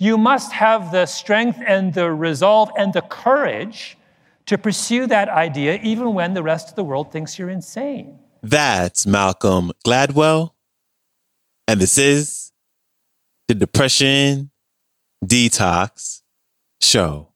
You must have the strength and the resolve and the courage to pursue that idea even when the rest of the world thinks you're insane. That's Malcolm Gladwell. And this is the Depression Detox Show.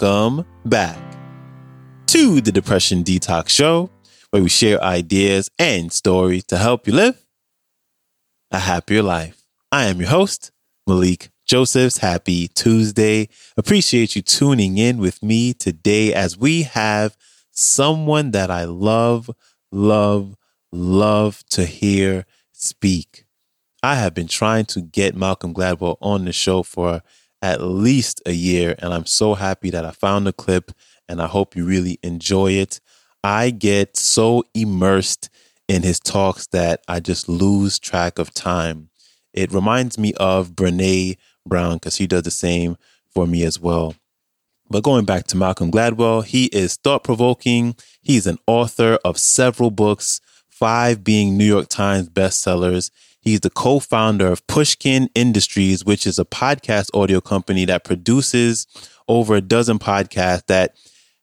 Welcome back to the Depression Detox Show, where we share ideas and stories to help you live a happier life. I am your host, Malik Josephs. Happy Tuesday. Appreciate you tuning in with me today as we have someone that I love, love, love to hear speak. I have been trying to get Malcolm Gladwell on the show for at least a year, and I'm so happy that I found the clip, and I hope you really enjoy it. I get so immersed in his talks that I just lose track of time. It reminds me of Brene Brown because he does the same for me as well. But going back to Malcolm Gladwell, he is thought provoking. He's an author of several books, five being New York Times bestsellers. He's the co founder of Pushkin Industries, which is a podcast audio company that produces over a dozen podcasts that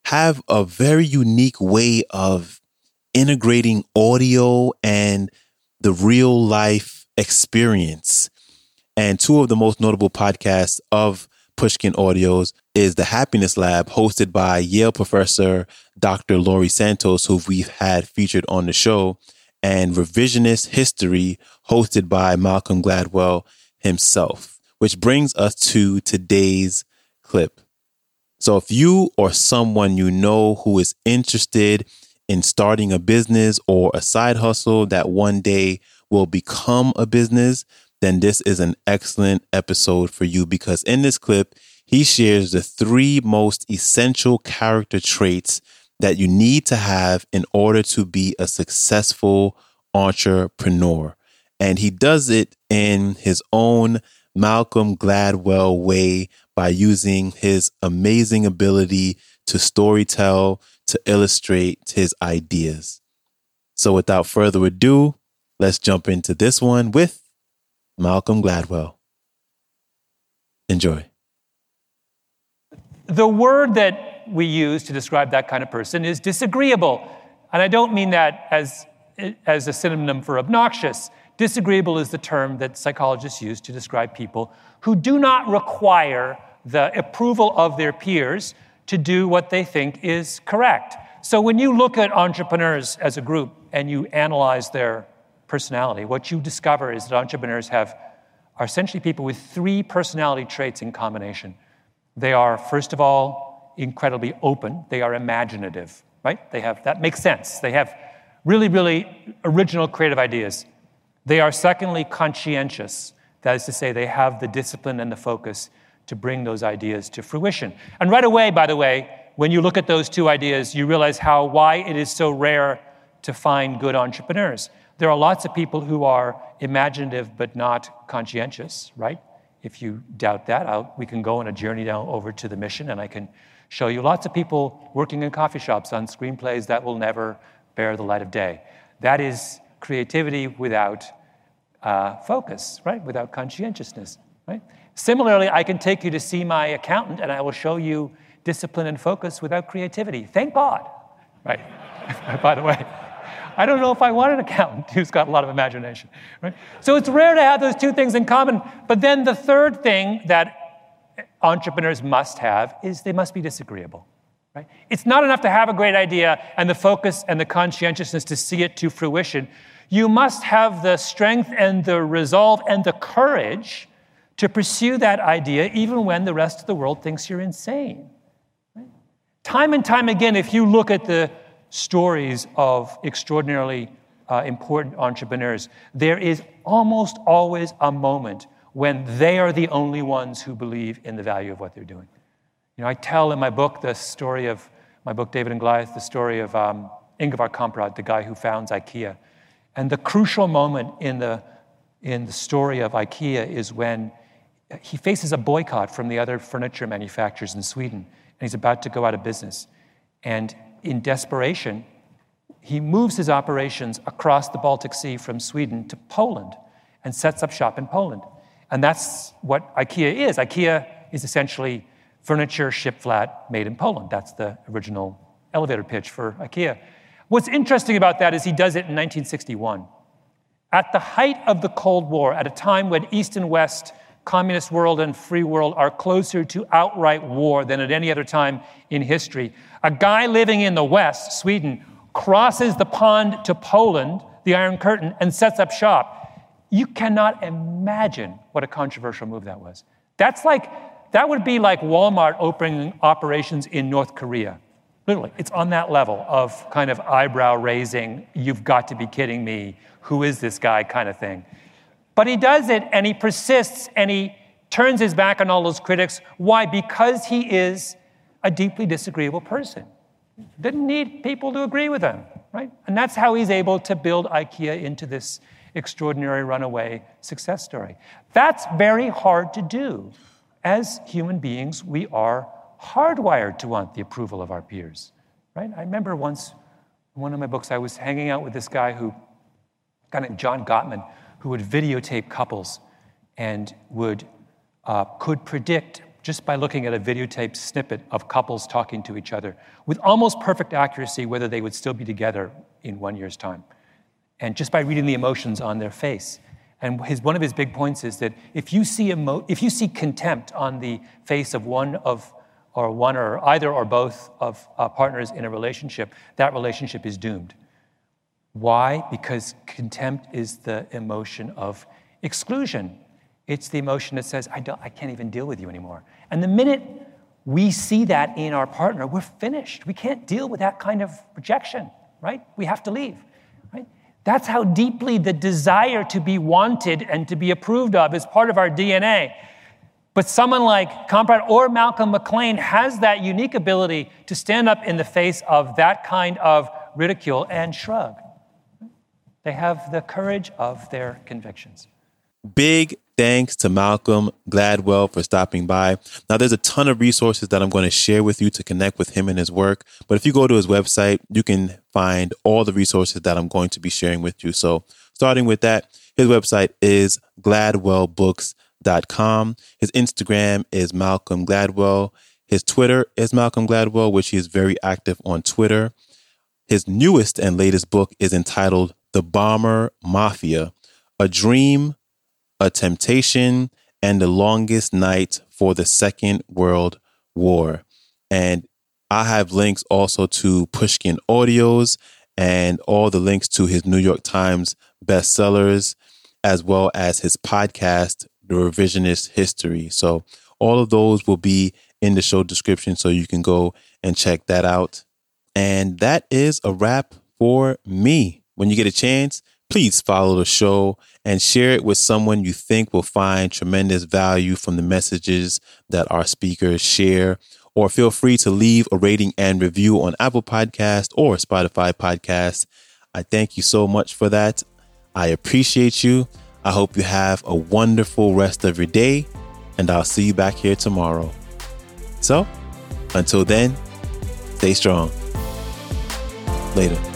have a very unique way of integrating audio and the real life experience. And two of the most notable podcasts of Pushkin Audios is the Happiness Lab, hosted by Yale professor Dr. Laurie Santos, who we've had featured on the show, and Revisionist History, hosted by Malcolm Gladwell himself, which brings us to today's clip. So, if you or someone you know who is interested in starting a business or a side hustle that one day will become a business, then this is an excellent episode for you because in this clip, he shares the three most essential character traits that you need to have in order to be a successful entrepreneur. And he does it in his own Malcolm Gladwell way by using his amazing ability to storytell, to illustrate his ideas. So without further ado, let's jump into this one with Malcolm Gladwell. Enjoy. The word that we use to describe that kind of person is disagreeable. And I don't mean that as, as a synonym for obnoxious. Disagreeable is the term that psychologists use to describe people who do not require the approval of their peers to do what they think is correct. So when you look at entrepreneurs as a group and you analyze their personality, what you discover is that entrepreneurs have are essentially people with three personality traits in combination. They are, first of all, incredibly open. They are imaginative, right? They have, that makes sense. They have really, really original creative ideas. They are, secondly, conscientious. That is to say, they have the discipline and the focus to bring those ideas to fruition. And right away, by the way, when you look at those two ideas, you realize how why it is so rare to find good entrepreneurs. There are lots of people who are imaginative but not conscientious, right? If you doubt that, I'll, we can go on a journey down over to the mission and I can show you lots of people working in coffee shops on screenplays that will never bear the light of day. That is creativity without uh, focus, right? Without conscientiousness, right? Similarly, I can take you to see my accountant and I will show you discipline and focus without creativity. Thank God, right? By the way, I don't know if I want an accountant who's got a lot of imagination, right? So it's rare to have those two things in common. But then the third thing that entrepreneurs must have is they must be disagreeable. Right? It's not enough to have a great idea and the focus and the conscientiousness to see it to fruition. You must have the strength and the resolve and the courage to pursue that idea even when the rest of the world thinks you're insane. Right? Time and time again, if you look at the stories of extraordinarily uh, important entrepreneurs, there is almost always a moment when they are the only ones who believe in the value of what they're doing. You know, I tell in my book the story of my book, David and Goliath, the story of um, Ingvar Kamprad, the guy who founds IKEA. And the crucial moment in the, in the story of IKEA is when he faces a boycott from the other furniture manufacturers in Sweden, and he's about to go out of business. And in desperation, he moves his operations across the Baltic Sea from Sweden to Poland and sets up shop in Poland. And that's what IKEA is. IKEA is essentially furniture shipped flat made in Poland. That's the original elevator pitch for IKEA. What's interesting about that is he does it in 1961. At the height of the Cold War, at a time when East and West, communist world and free world are closer to outright war than at any other time in history, a guy living in the West, Sweden, crosses the pond to Poland, the Iron Curtain, and sets up shop. You cannot imagine what a controversial move that was. That's like that would be like Walmart opening operations in North Korea. Literally, it's on that level of kind of eyebrow raising, you've got to be kidding me, who is this guy kind of thing. But he does it and he persists and he turns his back on all those critics. Why? Because he is a deeply disagreeable person. Didn't need people to agree with him, right? And that's how he's able to build IKEA into this extraordinary runaway success story. That's very hard to do as human beings, we are hardwired to want the approval of our peers, right? I remember once in one of my books, I was hanging out with this guy who, guy named John Gottman, who would videotape couples and would uh, could predict just by looking at a videotape snippet of couples talking to each other with almost perfect accuracy whether they would still be together in one year's time, and just by reading the emotions on their face. And his, one of his big points is that if you see emo- if you see contempt on the face of one of or one or either or both of uh, partners in a relationship, that relationship is doomed. Why? Because contempt is the emotion of exclusion. It's the emotion that says, I, don't, I can't even deal with you anymore. And the minute we see that in our partner, we're finished. We can't deal with that kind of rejection, right? We have to leave. That's how deeply the desire to be wanted and to be approved of is part of our DNA. But someone like Kamprad or Malcolm McLean has that unique ability to stand up in the face of that kind of ridicule and shrug. They have the courage of their convictions. Big thanks to Malcolm Gladwell for stopping by. Now, there's a ton of resources that I'm going to share with you to connect with him and his work. But if you go to his website, you can find all the resources that I'm going to be sharing with you. So, starting with that, his website is gladwellbooks.com. His Instagram is Malcolm Gladwell. His Twitter is Malcolm Gladwell, which he is very active on Twitter. His newest and latest book is entitled The Bomber Mafia A Dream a Temptation, and The Longest Night for the Second World War. And I have links also to Pushkin Audios and all the links to his New York Times bestsellers, as well as his podcast, The Revisionist History. So all of those will be in the show description so you can go and check that out. And that is a wrap for me. When you get a chance, please follow the show and share it with someone you think will find tremendous value from the messages that our speakers share. Or feel free to leave a rating and review on Apple Podcast or Spotify Podcast. I thank you so much for that. I appreciate you. I hope you have a wonderful rest of your day, and I'll see you back here tomorrow. So, until then, stay strong. Later.